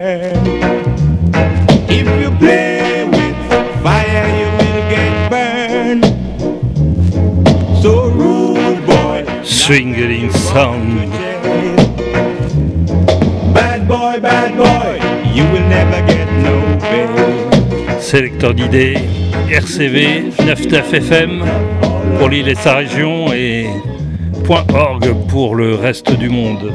If you play with fire, you will get burned. So rude boy, Swinging sound. bad boy, bad boy, you will never get no pay. Sélecteur d'idées, RCV, 99 FM pour l'île et sa région et .org pour le reste du monde.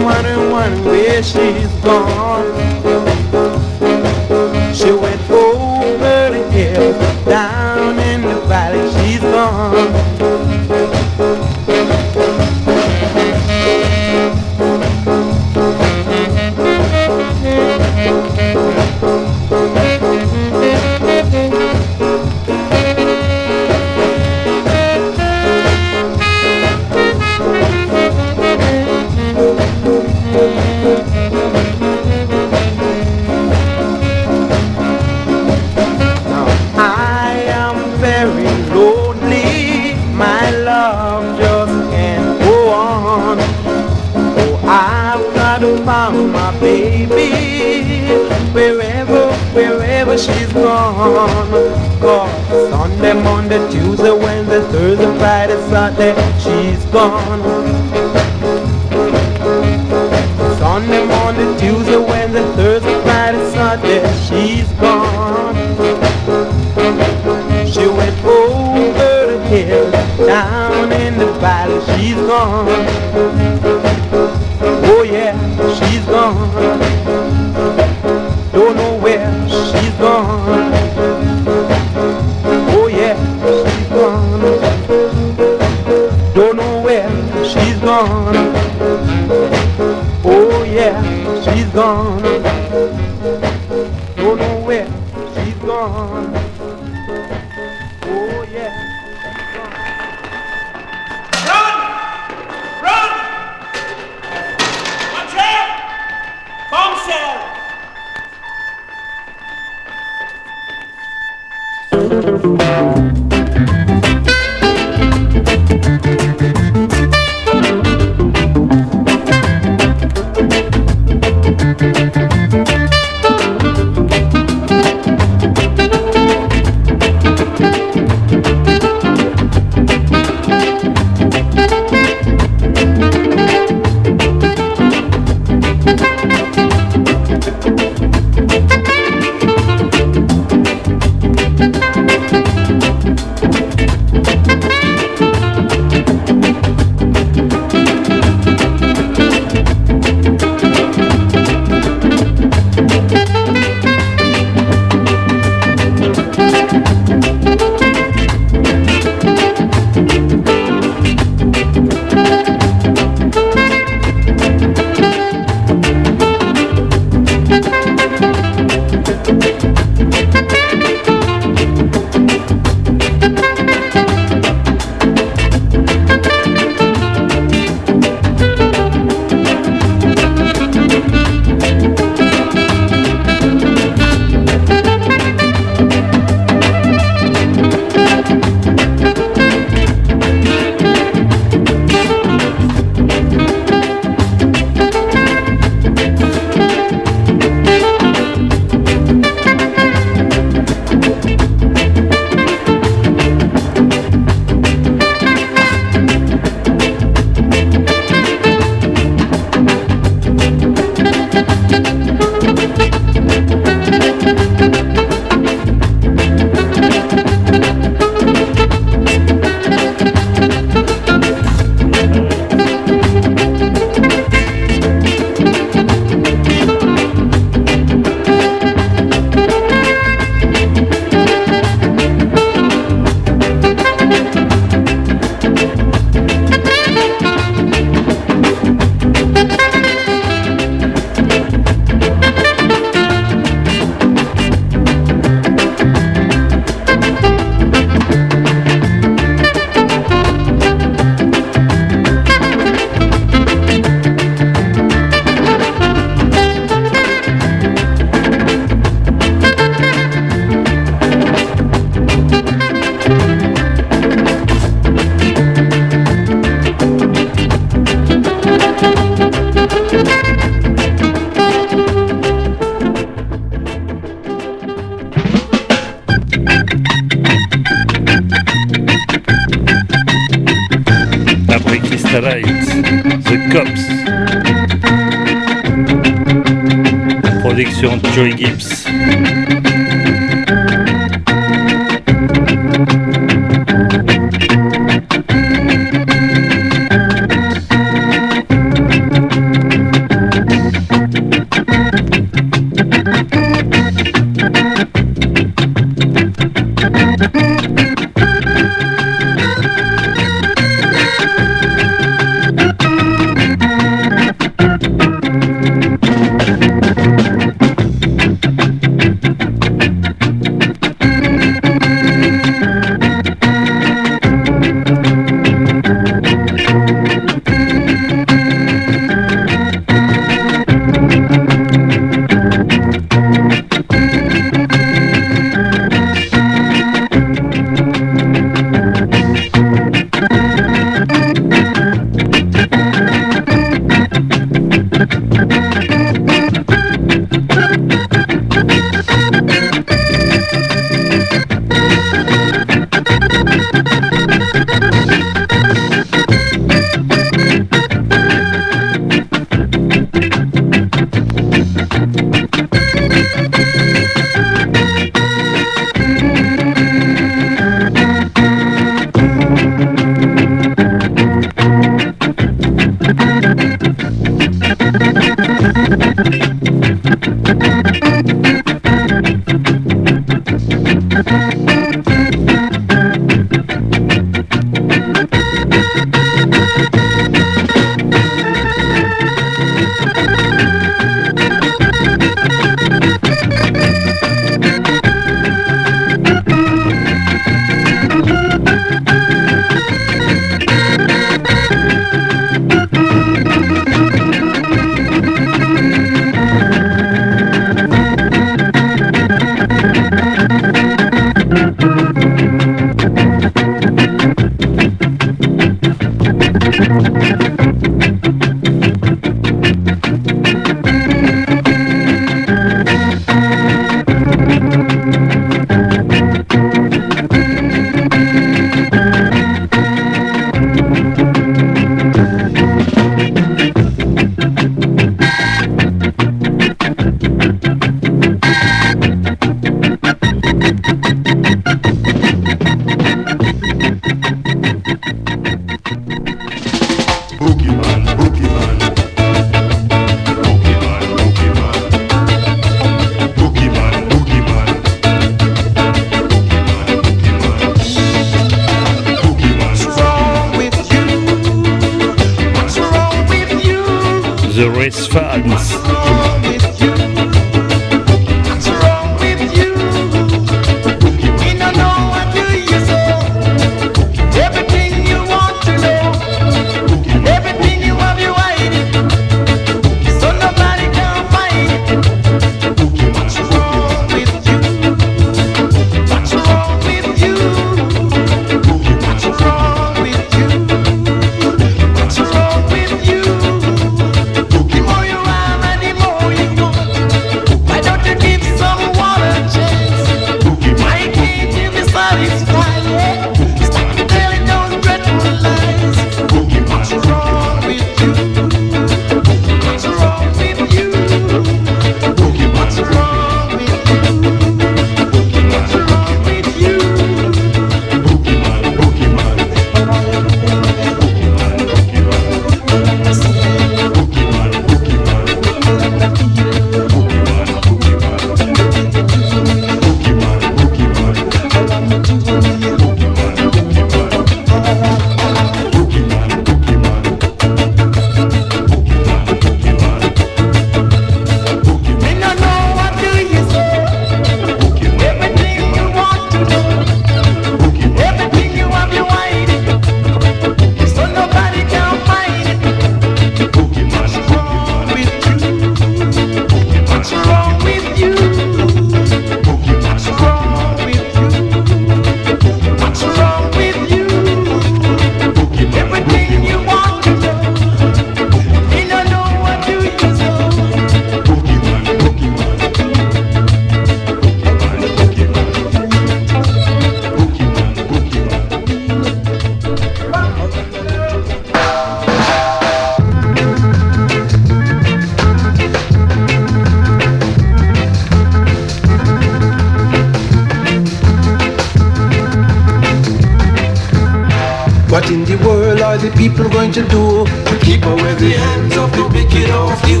The world are the people going to do to keep away the hands of the wicked of you?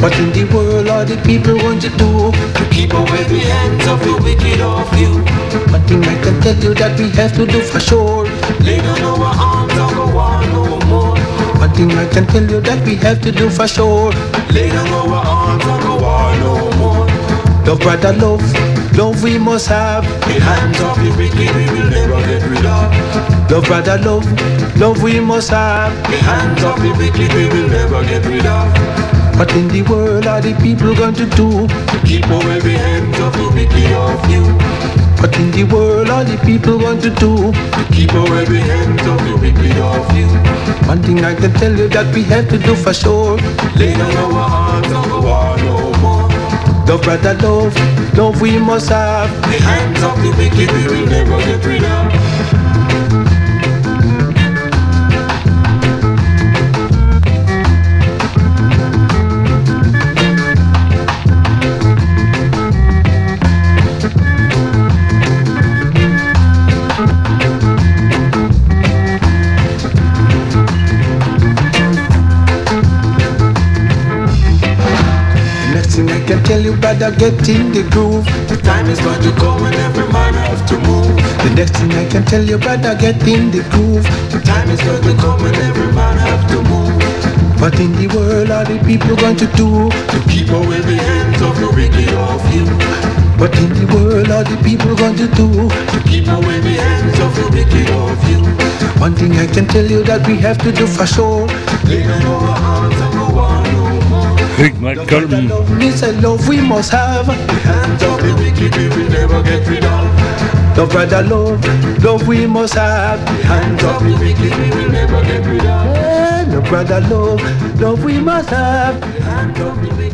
What in the world are the people going to do to keep away the hands of the wicked of you? One thing I can tell you that we have to do for sure. Lay down our arms and go on no more. One thing I can tell you that we have to do for sure. Lay down our arms and go on no more. Love, brother, love, love we must have. The hands of the wicked we will never get rid of. Love, brother, love, love we must have. The hands of the wicked we will never get rid of. What in the world are the people going to do to keep away the hands of the wicked of you? What in the world are the people going to do to keep away the hands of the wicked of you? One thing I can tell you that we have to do for sure. Lay down our hearts and go on no more. Love, brother, love, love we must have. The hands of the wicked we will never get rid of. Can tell you better get in the groove. The time is going to come when every man have to move. The next thing I can tell you better get in the groove. The time is going to come when every man have to move. What in the world are the people going to do to keep away the hands of the wicked of you? What in the world are the people going to do to keep away the hands of the wicked of you? One thing I can tell you that we have to do for sure. Lay down our arms more. Rick Malcolm. This a love we must have. The hands of the wicked we will never get rid of. Love, brother, love, love we must have. The hands of the wicked we will never get rid of. Love, brother, love, love we must have. The hands of the wicked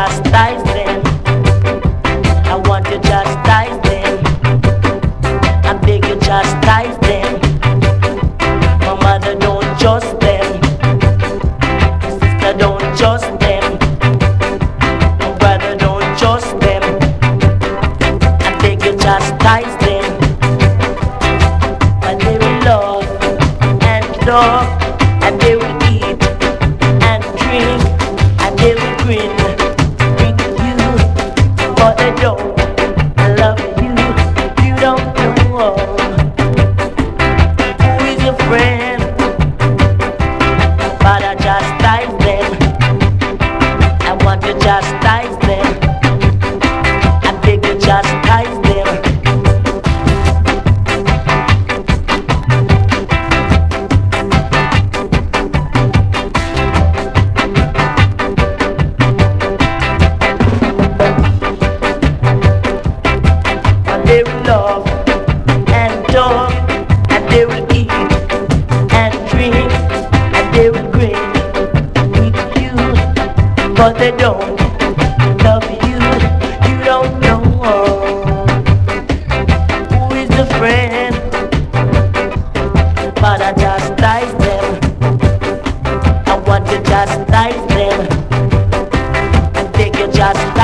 Father, to chastise them. And take you chastise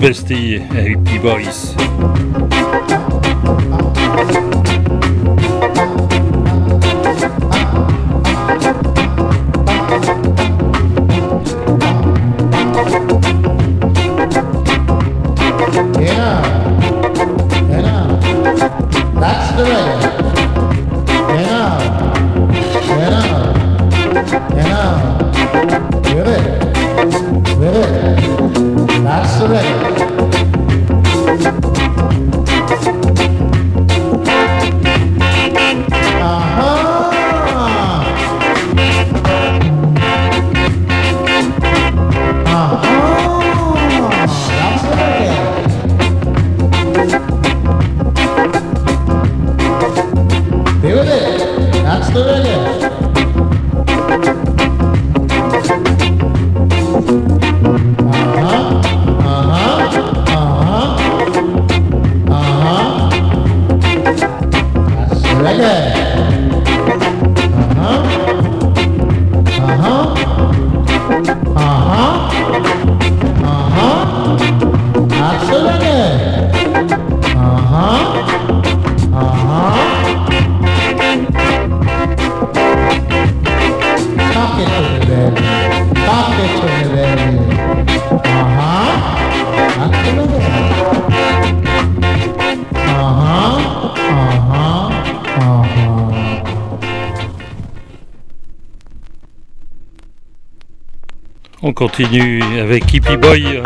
Velsti avec B-Boys. Continue avec Hippie Boy.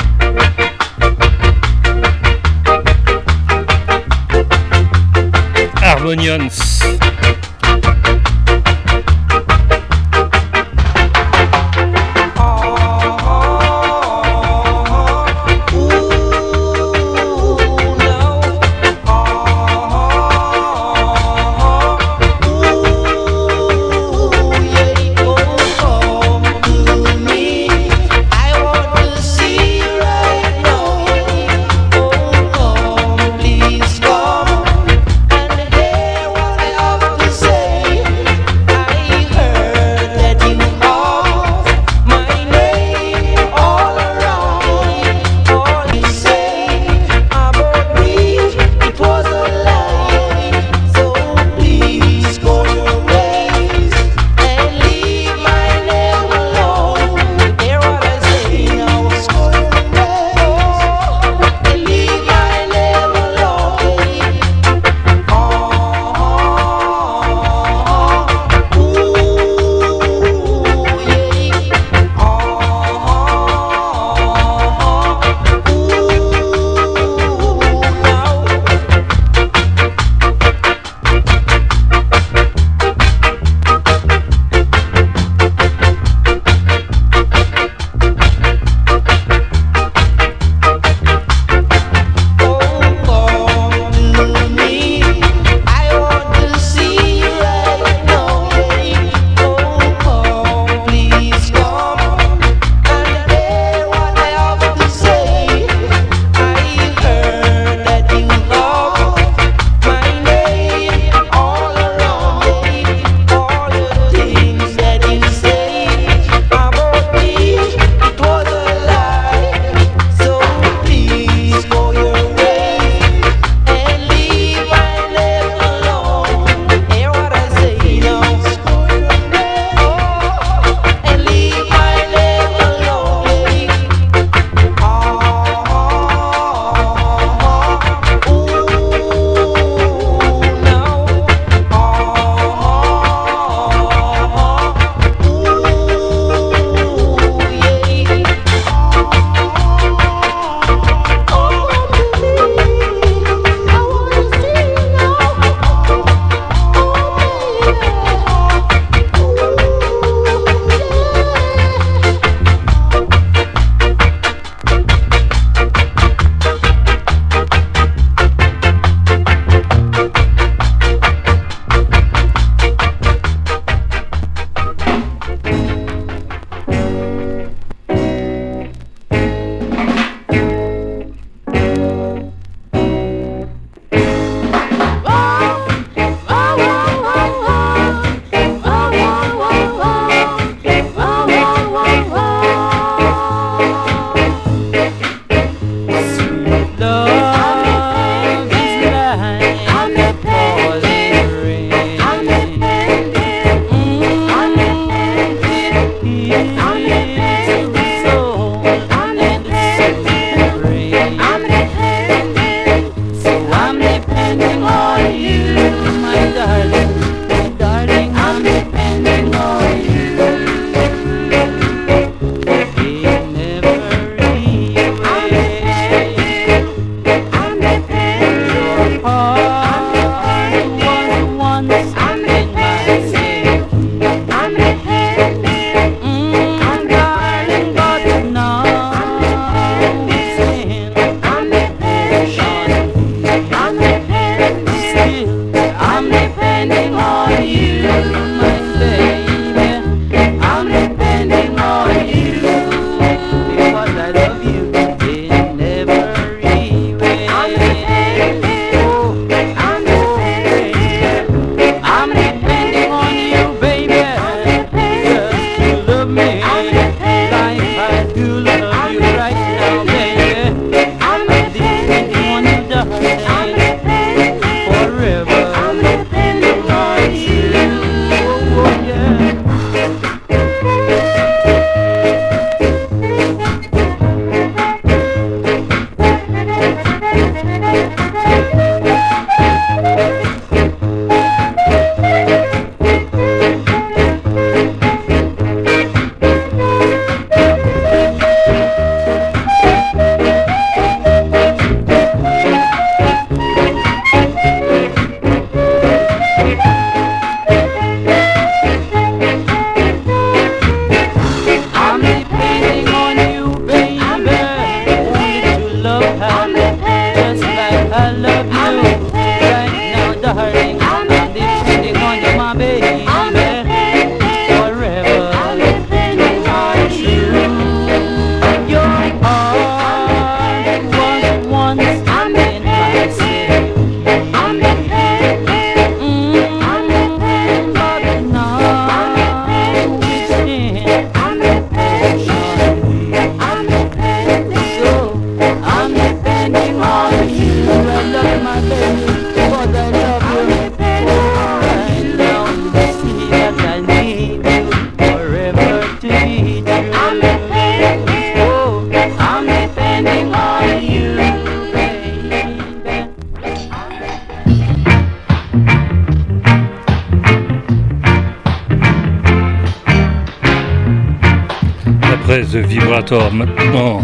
Explorateur maintenant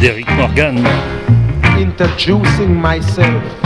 d'Eric Morgan. Introducing myself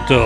14.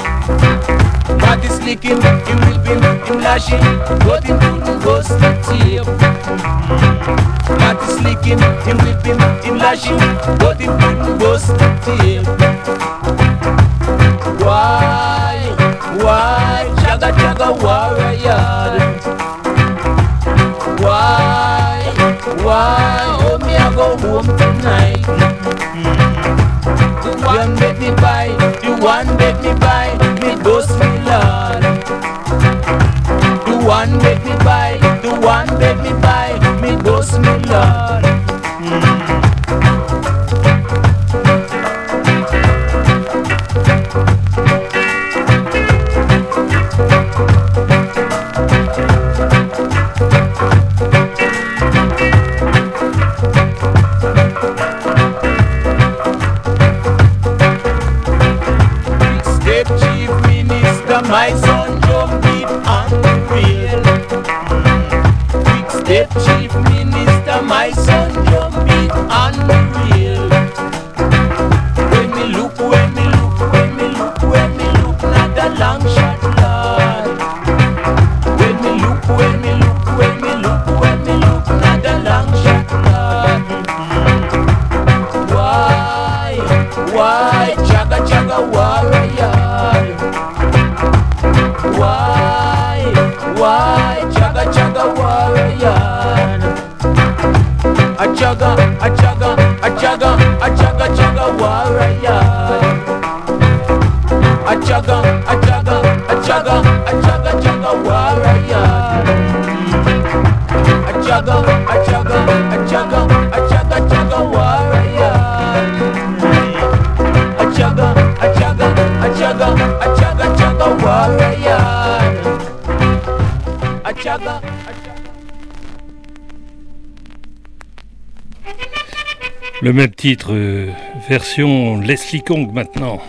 licking, him ripping, him lashing, got him to ghost tip. Cat is licking, him whipping, him lashing, got him to ghost tip. Why, why, jaga jaga warrior? Why, why, oh me I go home tonight? You one make me buy, the one make me buy, me those one with me, Le même titre, euh, version Leslie Kong maintenant.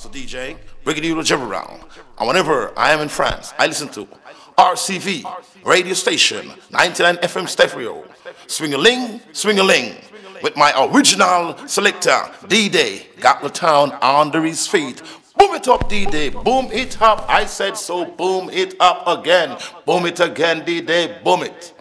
So DJ, bringing you the jib around. And whenever I am in France, I listen to RCV, radio station, 99 FM stereo. Swing a ling, swing a ling. With my original selector, DDay, got the town under his feet. Boom it up, DDay. Boom it up. I said so. Boom it up again. Boom it again, DDay. Boom it.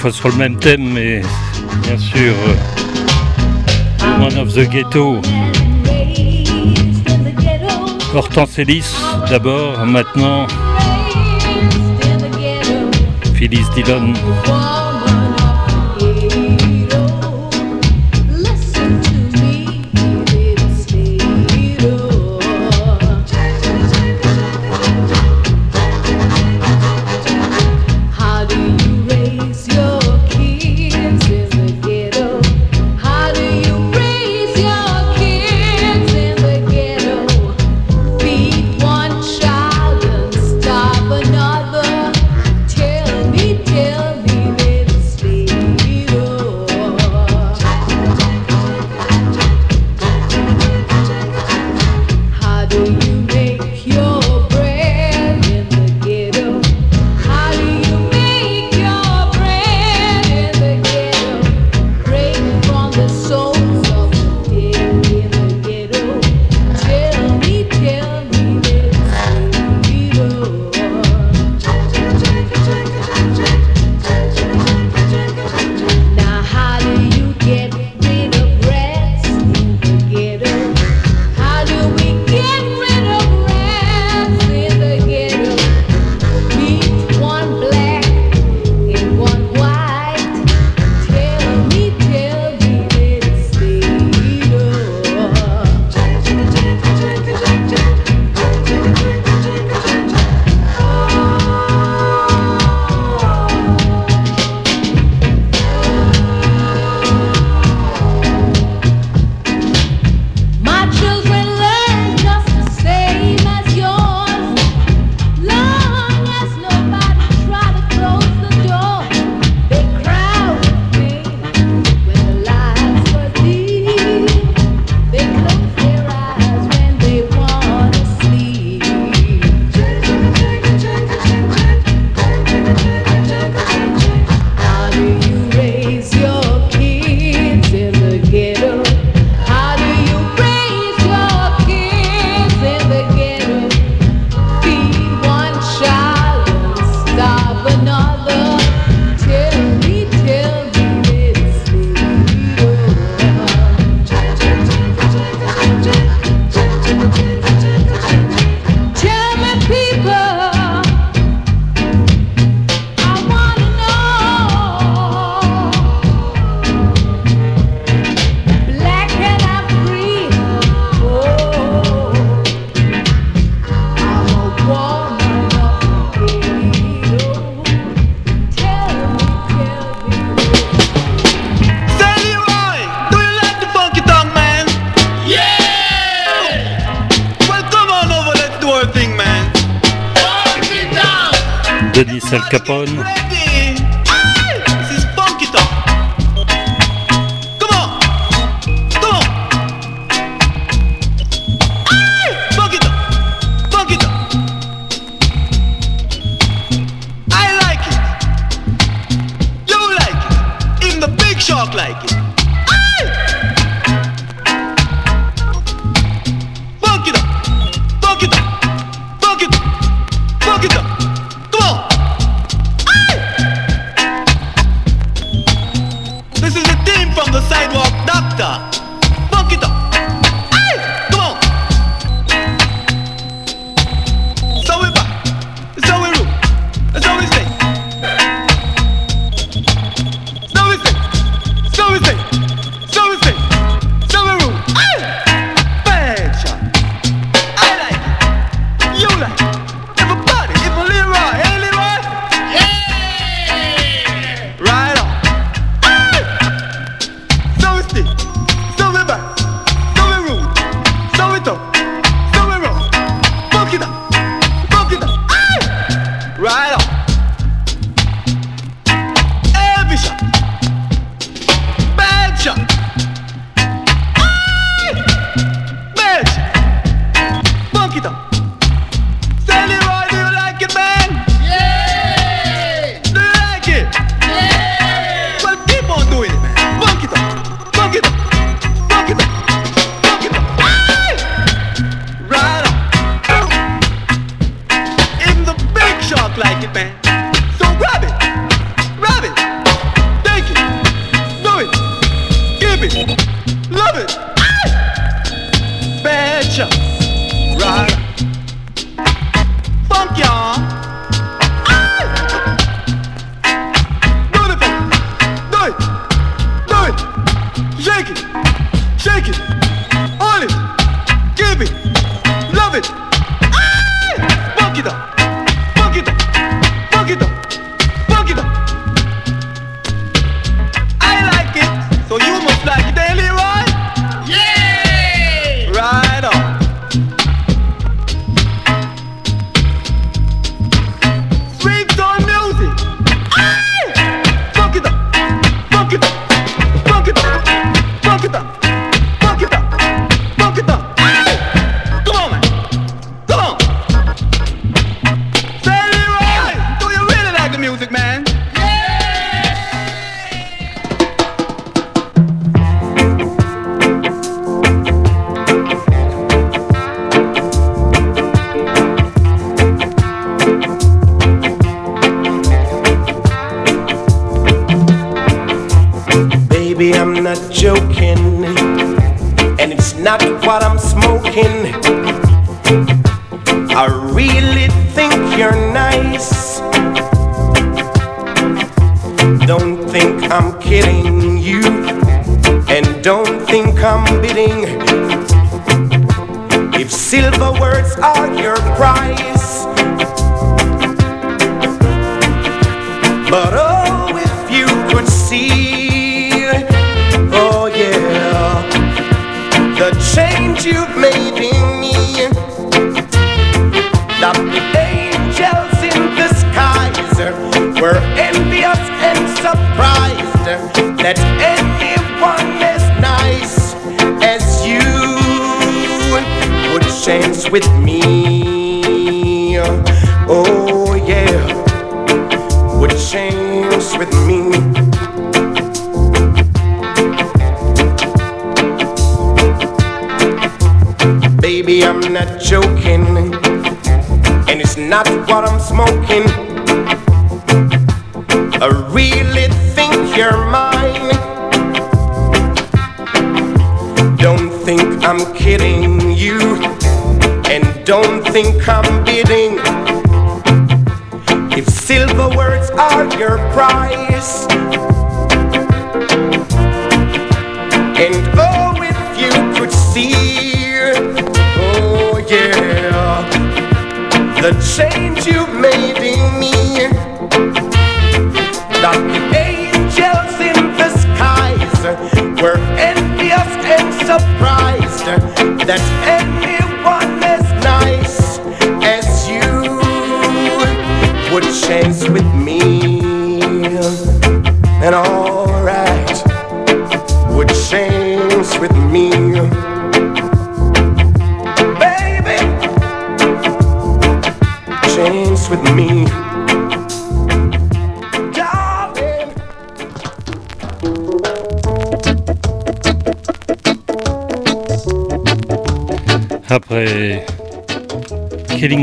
fois sur le même thème, mais bien sûr, euh, One of the Ghetto. Hortense Ellis d'abord, maintenant Phyllis Dillon.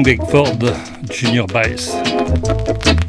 Bigford Junior Bice.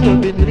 Now that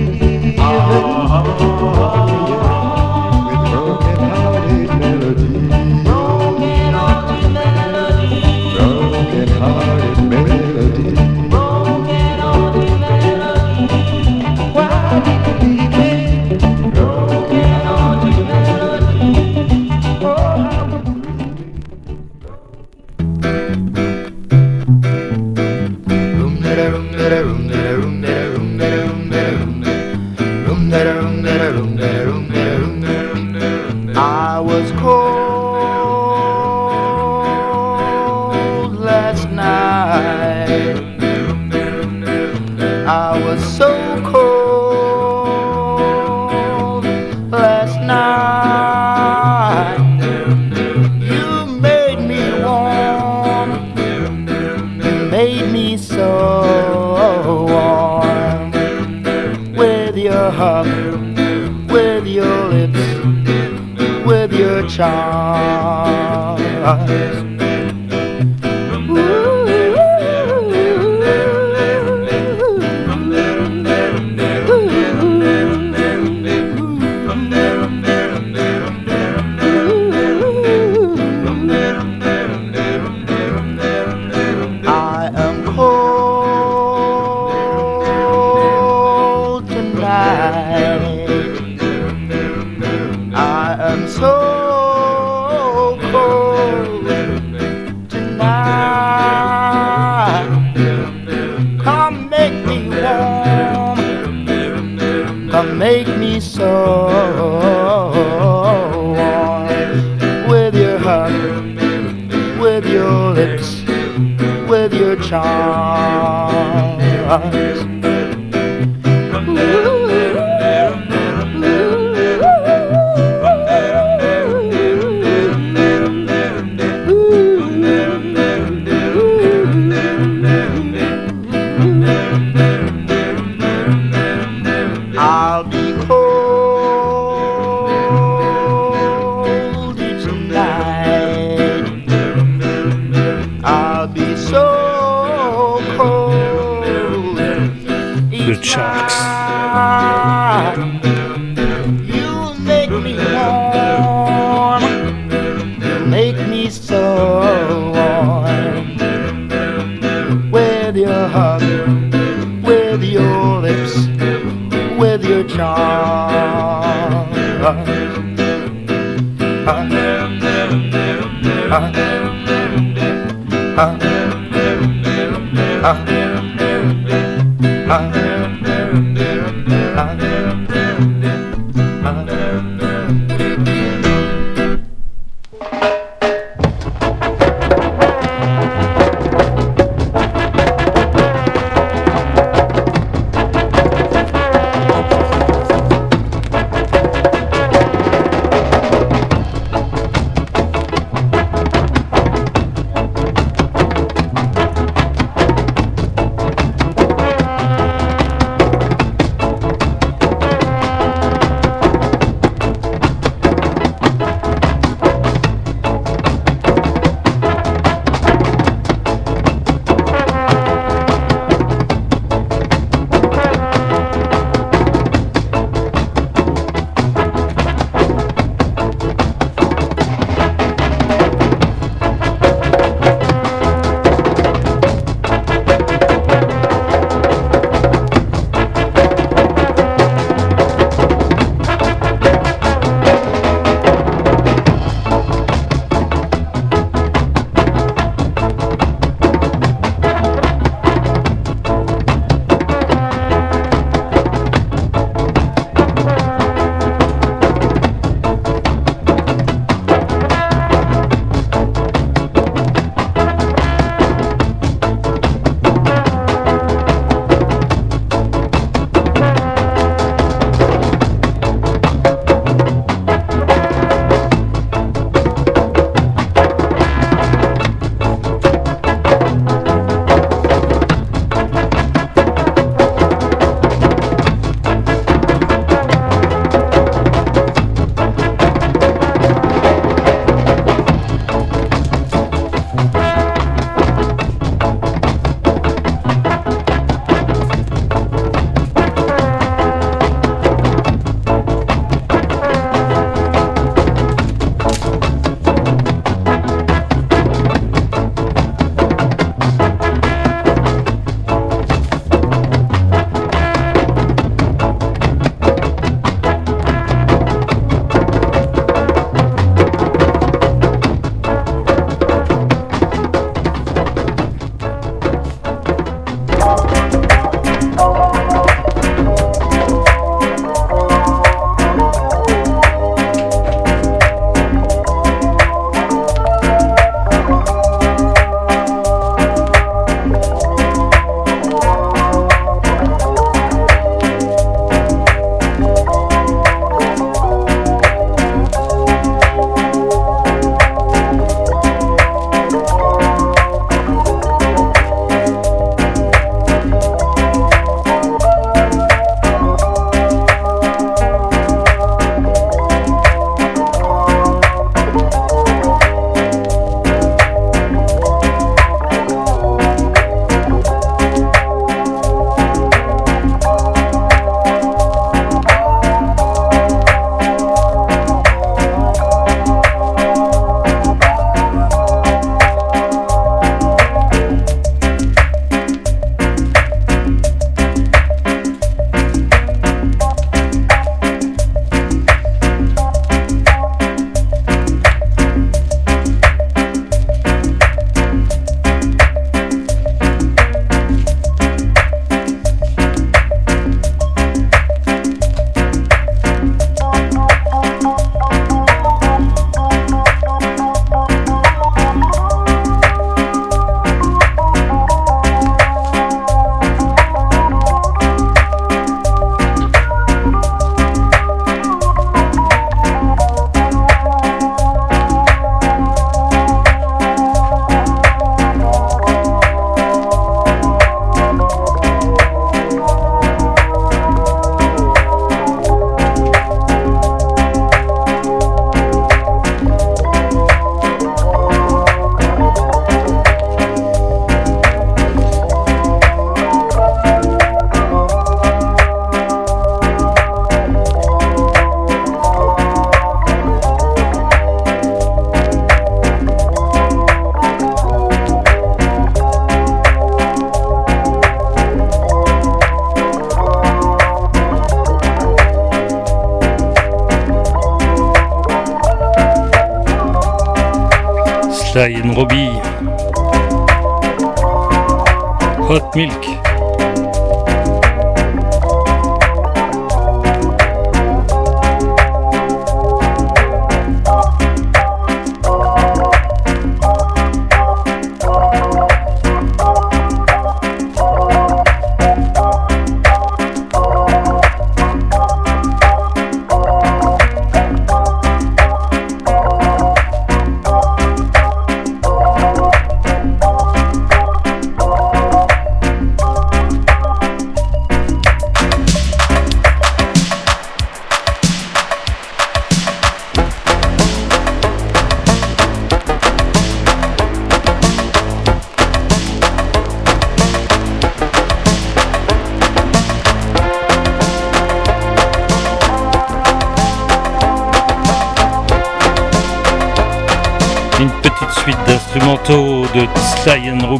Milk.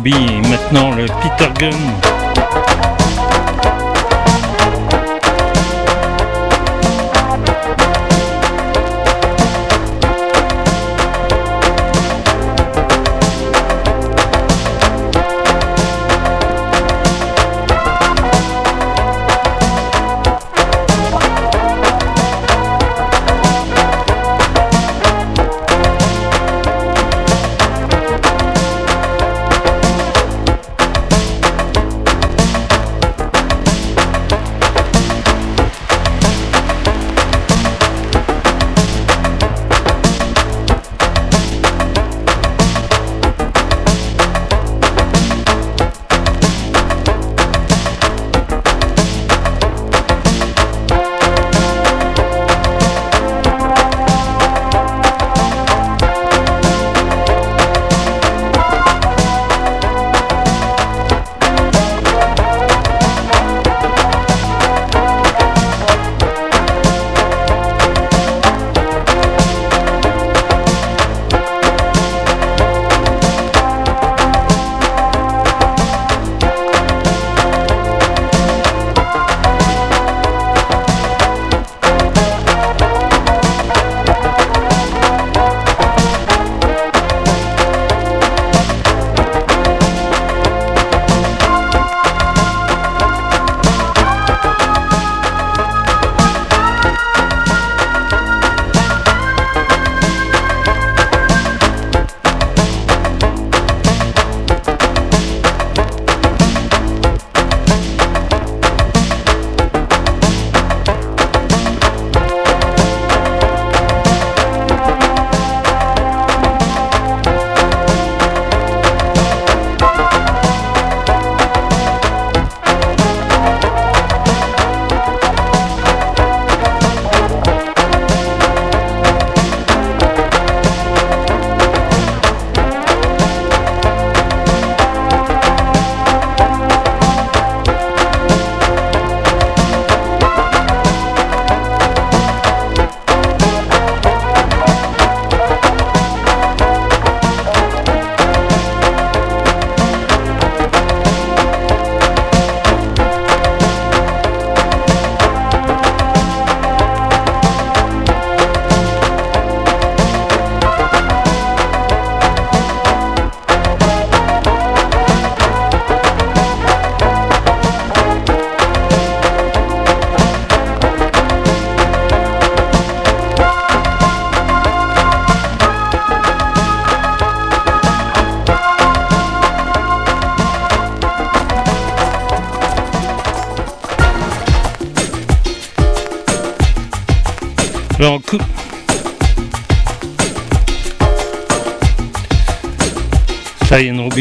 Moby et maintenant le Peter Gunn.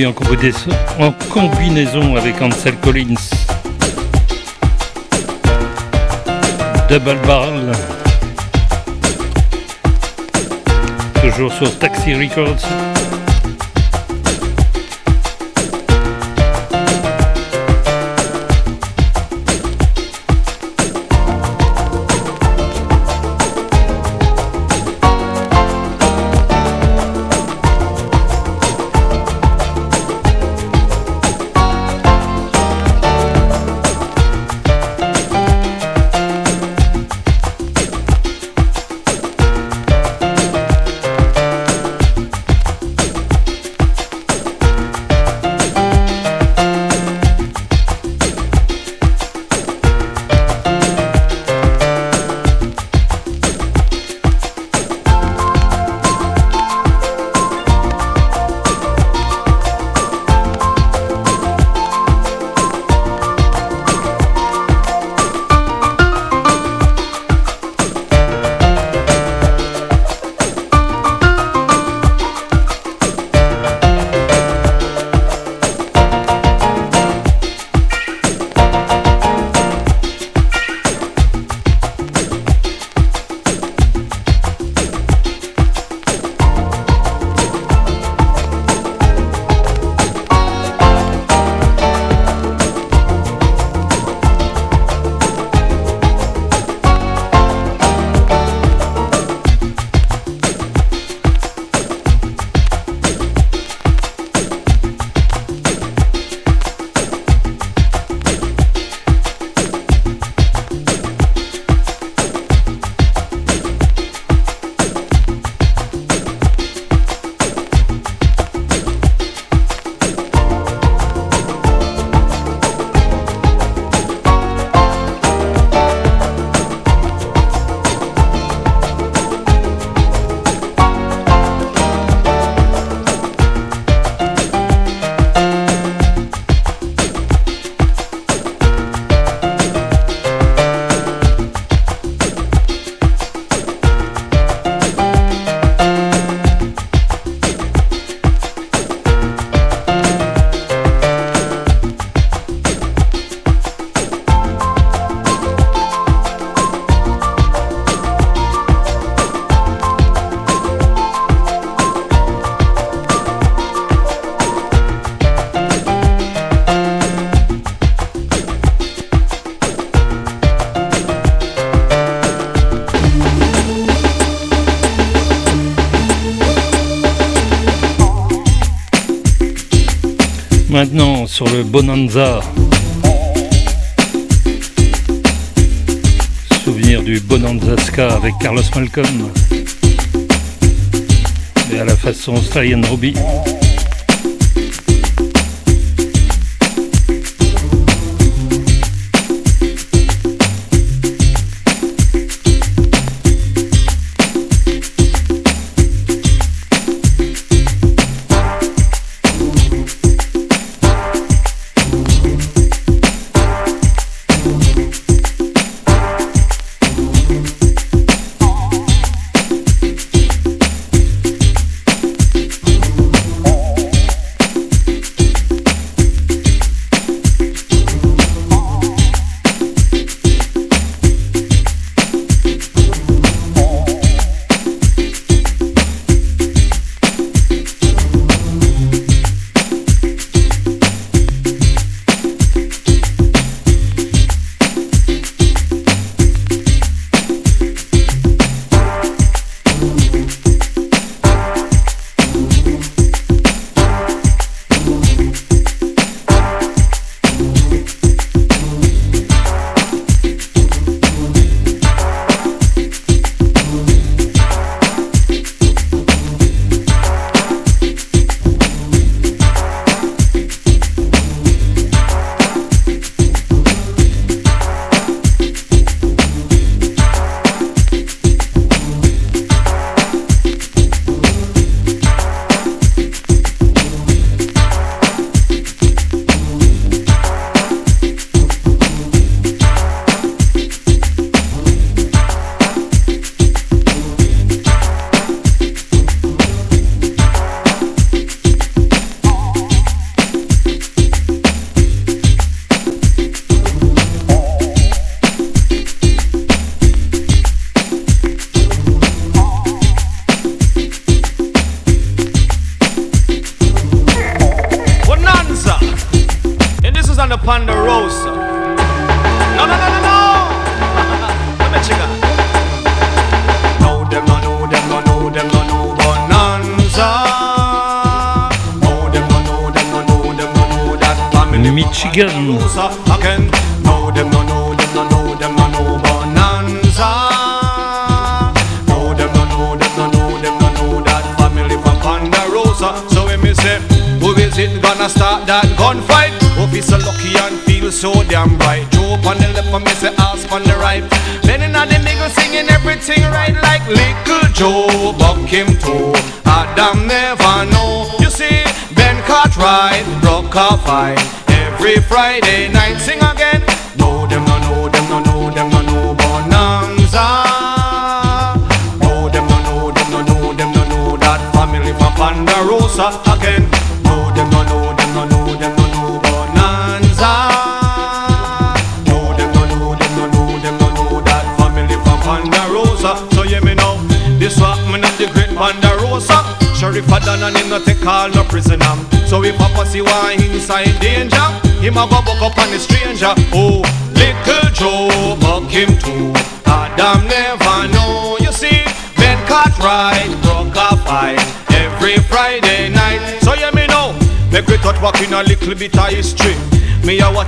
En combinaison, en combinaison avec Ansel Collins. Double Barrel. Toujours sur Taxi Records. Bonanza. Souvenir du Bonanza Ska avec Carlos Malcolm. Et à la façon Sly Robbie.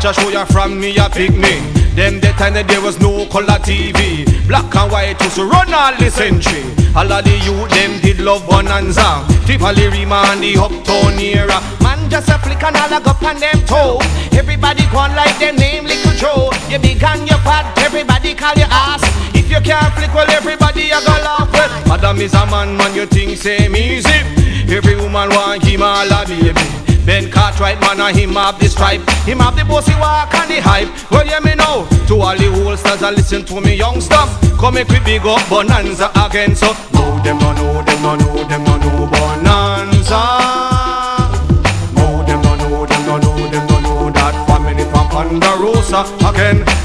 A show ya from me a picnic. Them the time that there was no color TV. Black and white to run all the century. All of the youth them did love bonanza. Tivoli Rima and the uptown era. Man just a flick and all a go on them toe. Everybody go on like them name Little Joe. You big and you fat, everybody call you ass. If you can't flick, well everybody a go laugh. Well, Adam is a man, man you think same easy. Every woman want him all a baby. Ben Cartwright man and him have the stripe Him have the bossy walk and the hype. Well yeah me know. To all the whole stars that listen to me young stuff Come make we big up Bonanza again. So know them no know them no know them no know Bonanza. Know them no know them no know them no know That family from Ponderosa again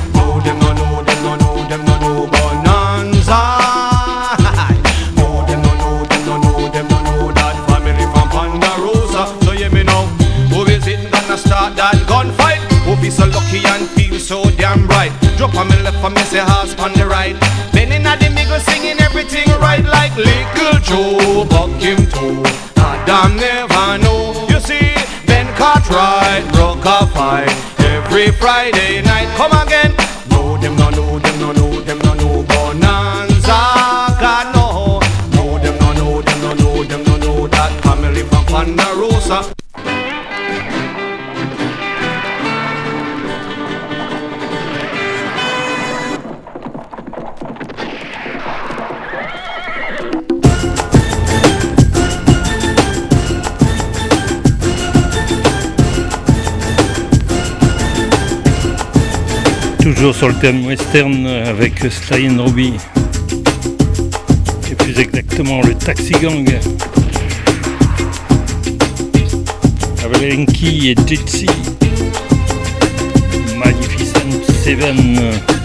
be so lucky and feel so damn right? Drop on me left and me say horse on the right Bending at the middle singing everything right Like little Joe buck him too Adam never know You see Ben Cartwright, broke a fight every Friday night. Come again. No, them no know, them no know, them no know bonanza. God no. No, them no know, them no know, them no know that family from Ponderosa. Sur le thème western avec Sly and Robbie. Et plus exactement le Taxi Gang. Avec Enki et Jitsi. Magnificent Seven.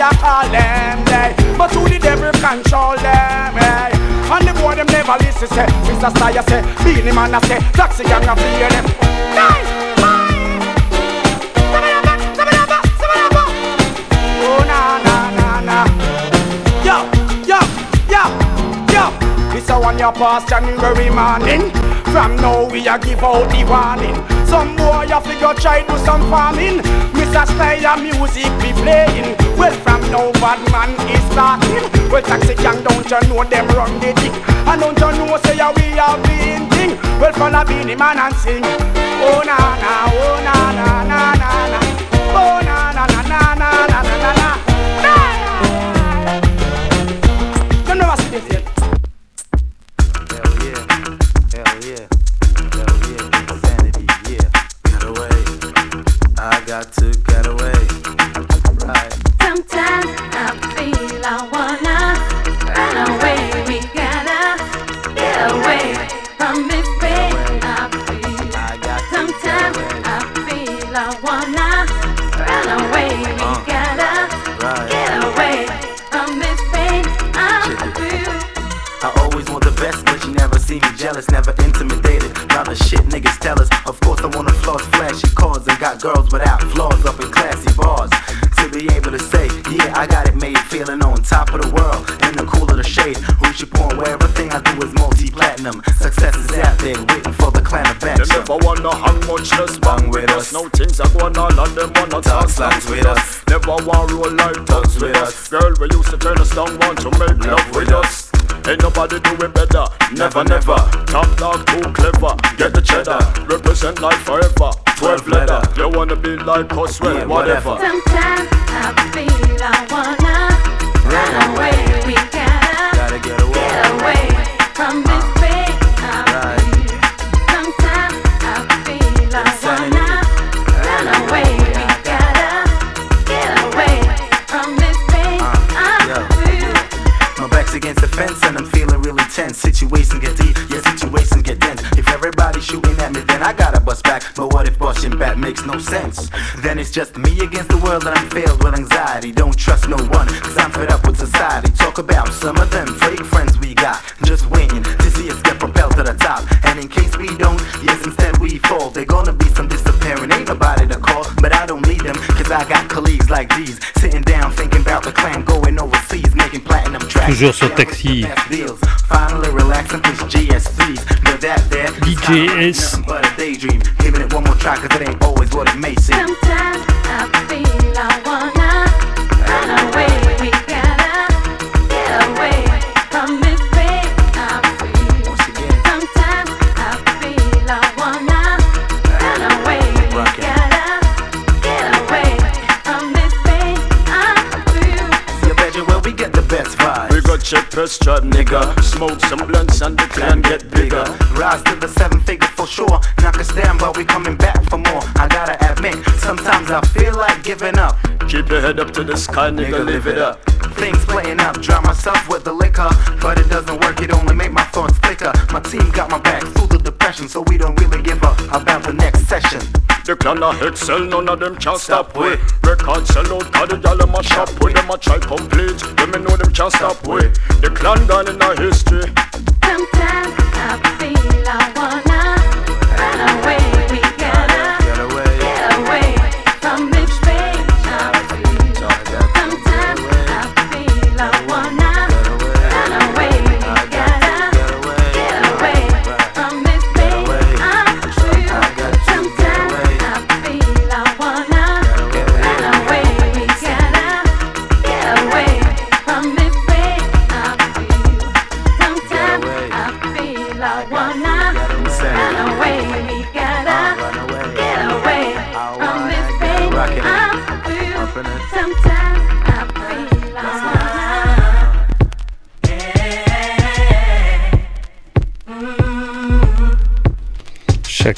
I call them say But who the devil control them hey? And the boy them never listen say Mr. Style say Beenie Man a say Taxi gang a fear them. Nice Oh This one your past January morning. From now we a give out the warning. Some boy a figure try do some farming. Mr. Style music be playing Well from now bad man is starting. Well taxi gang don't you know them run the thing? And don't you know say ya we have been thing Well follow Beenie Man and sing. Oh na na, oh na na na na got girls without flaws up in classy bars. To be able to say, yeah, I got it made, feeling on top of the world, in the cool of the shade. Who's your point where everything I do is multi platinum? Success is out there, waiting for the clan of Them back. never wanna hang much less bang with us. No things are going all and them wanna talk slangs with us. Never want roll like thugs with us. Girl, we used to turn us down, want to make love with us. Ain't nobody do it better, never, never. Top dog too clever, get the cheddar. Represent life forever, 12 letter. They wanna be like us, well, whatever. Sometimes I feel I wanna run away. It's just me against the world and I'm filled with anxiety. Don't trust no one, cause I'm fed up with society. Talk about some of them fake friends we got, just waiting to see us get propelled to the top. And in case we don't, yes, instead we fall. They're gonna be some disappearing, ain't nobody to call. But I don't need them, cause I got colleagues like these. Sitting down thinking about the clan going overseas, making platinum tracks. Toujours sur Taxi. deals. Finally relaxing, GS3s. But that there, DJ S. nothing but a daydream. Giving it one more try, cause it ain't always what it may seem. Sometimes I feel I wanna run away. We gotta get away from this pain I feel. Sometimes I feel I wanna run away. We gotta get away from this pain I feel. You bet you where we get the best vibes. We got check press job, nigga. Smoke some blunts and the clan get bigger. Rise to the seven figure for sure hungry, coming back for more. I gotta admit, sometimes I feel like giving up. Keep your head up to the sky, nigga, live it up. Things playing up, drown myself with the liquor. But it doesn't work, it only make my thoughts thicker. My team got my back through the depression, so we don't really give up about the next session. The clan a hit sell, none of them can stop way. Record sell out, the y'all in my shop way. Them a try complete, Let me know them can stop way. The clan down in the history.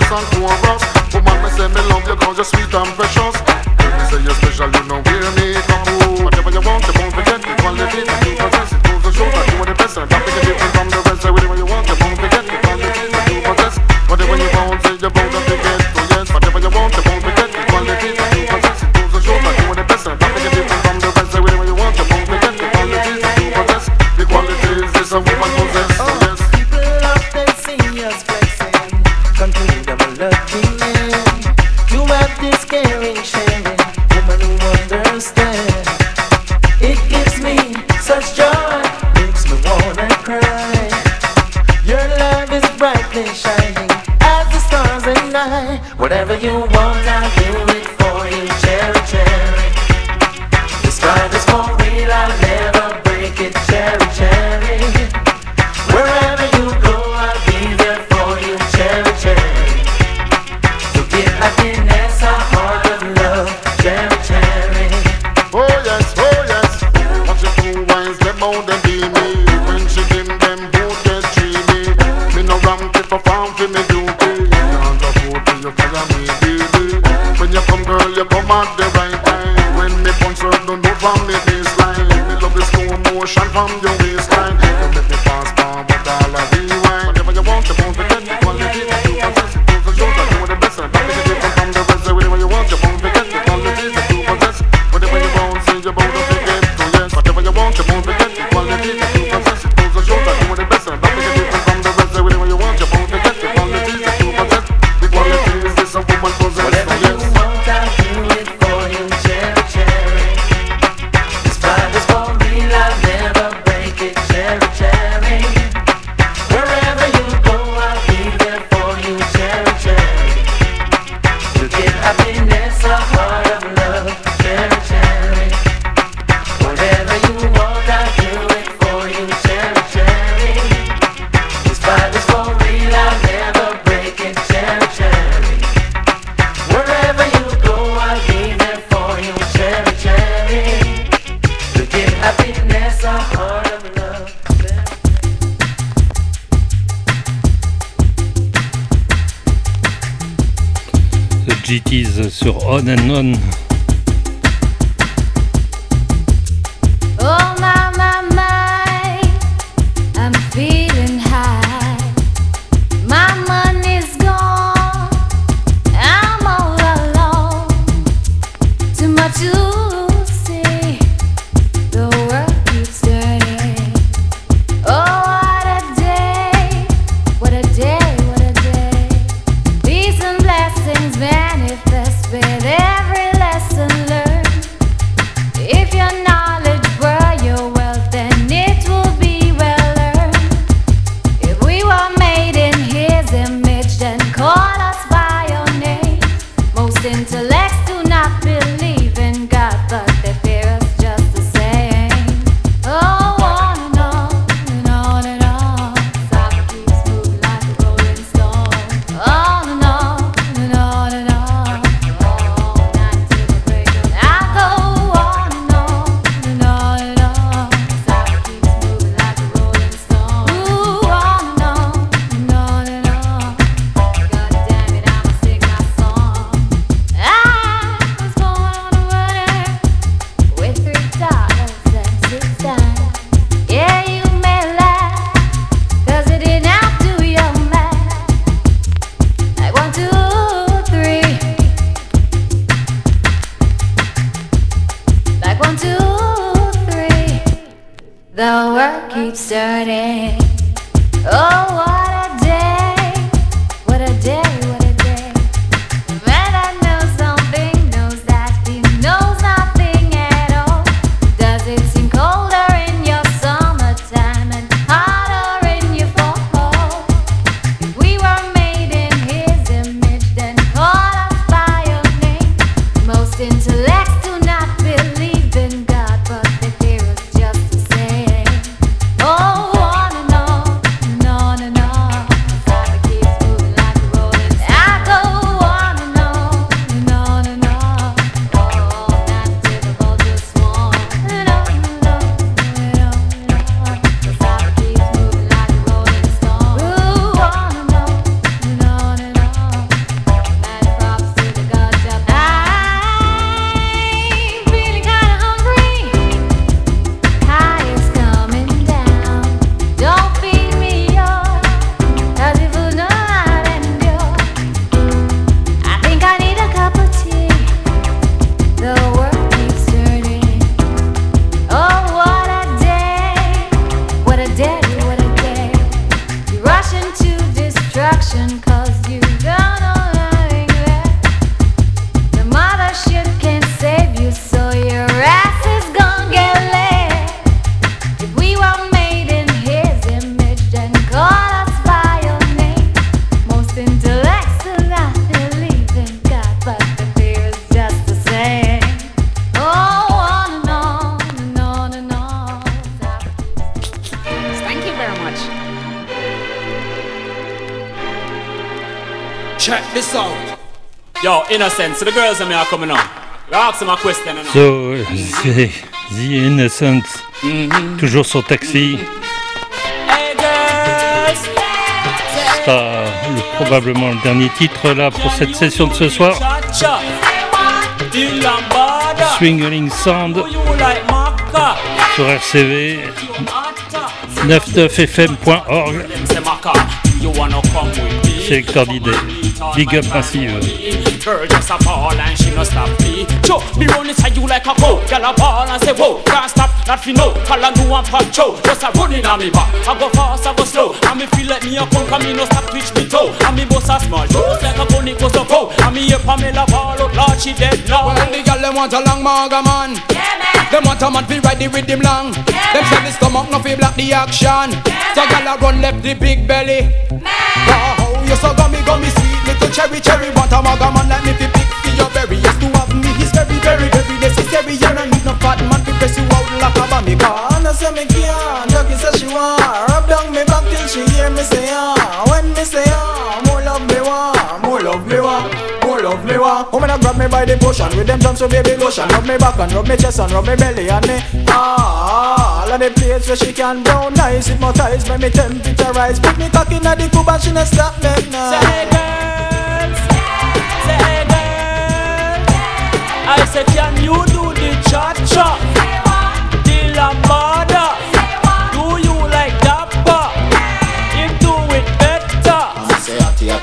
verse and chorus Sur On and On. Check this out. Yo, innocent. So the girls and me are coming on. We ask them a question. You know. So, c'est The Innocent, toujours sur taxi. Ce sera le- probablement le dernier titre là pour cette session de ce soir. Swingling Sound You Maka. sur RCV 99fm.org. Say Maka. You wanna come with me? Sélecteur d'idées. Big up massive. Girl just a fall and she no stop me. Joe, me run inside you like a cow. Girl a ball and say whoa, can't stop, not fi no. Call a new one pop show. Just a running on me back. I go fast, I go slow. And me feel like me a punk and me no stop twitch me toe. And me bust a small shoes like a gun it goes so cold. And me hear Pamela ball out Lord she dead now. Well, the girl them want a long maga man. Them want a man fi ride the rhythm long. Them say the stomach no fi block the action. So girl a run left the big belly. Wow, you so gummy gummy sweet little cherry cherry. Want a maga man like me fi pick for your berry. Yes, to have me is very very very necessary. You don't need no fat man fi press you out like a bammy car. Anna say me can't, Jackie say she want Rub down me back till she hear me say ah When me say ah, more love me want More love me want, love me want Woman grab me by the potion With them Johnson baby lotion Rub me back and rub me chest and rub me belly and me Ah, all of the place where she can brown nice more make me temperature rise Put me cock inna the coupe and she no stop me now Say girls, say girls. I say can you do the cha cha? The.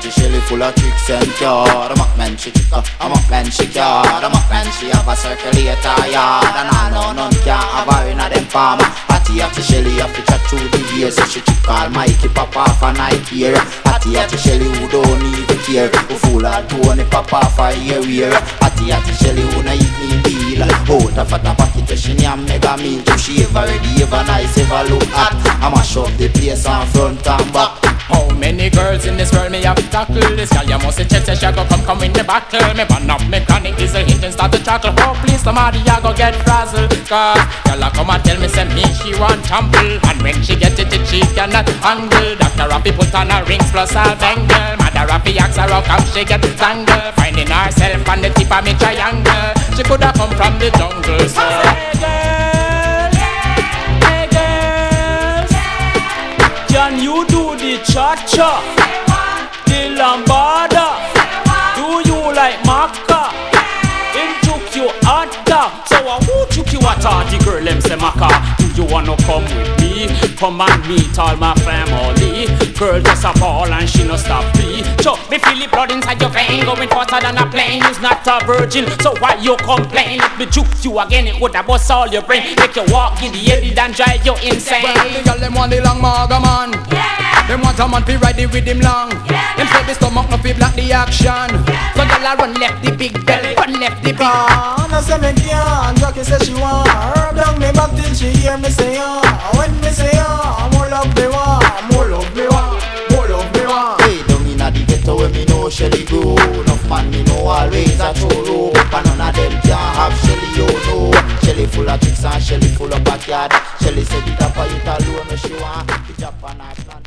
Hotty shelly full of tricks and cure. I'm up man she chica, I'm up man she cure. I'm up man she have a circulator yard. And I know none can have her in a them farm. Hotty hotty shelly have to chat through the years So she chick all Mikey pop off and I care Hotty hotty shelly who don't even care. Who fool her Tony pop off her ear wear Hotty hotty shelly who no eat me deal Out of a pocket she nyam mega meal To she ever ready, ever nice, ever look hot I mash up the place on front and back How many girls in this world me have tackle? This girl you must check say she go come come in the battle. Me burn up mechanic diesel engine start to chuckle. Oh please somebody I go get frazzled. Cause girl a come and tell me say me she want tumble. And when she get it, it she cannot handle. Doctor Rappy put on her rings plus a bangle. Mother Rappy ask her how come she get tangled. Finding herself on the tip of me triangle. She coulda come from the jungle. So hey girls, hey girls, can you do the cha cha? The lambada. Do you like Maka? Him took you hotter. So uh, who took you hotter? The girl them say Maka. Do you wanna come with me? Come and meet all my family. Girl just a ball and she no stop me. So me feel the blood inside your vein going faster than a plane. You's not a virgin, so why you complain? If me juke you again, it woulda bust all your brain. Make you walk in the head and drive you insane. Well, the girl them want the long maga man. Yeah. Them want a man fi ride it with him long. Yeah. Them say the stomach no fi block the action. So girl a run left the big belly, run left the big. Ah, no say me can't. Jackie say she want. Herb down me back till she hear me say ah. When me say ah, more love me want, more love me want, more love me want. Hey, down inna the ghetto where me know Shelly grow, enough man me know always a choro, but none of them can have Shelly, oh, you know. Shelly full of tricks and Shelly full of backyard. Shelly said it up for you to know she want the Japan Iceland.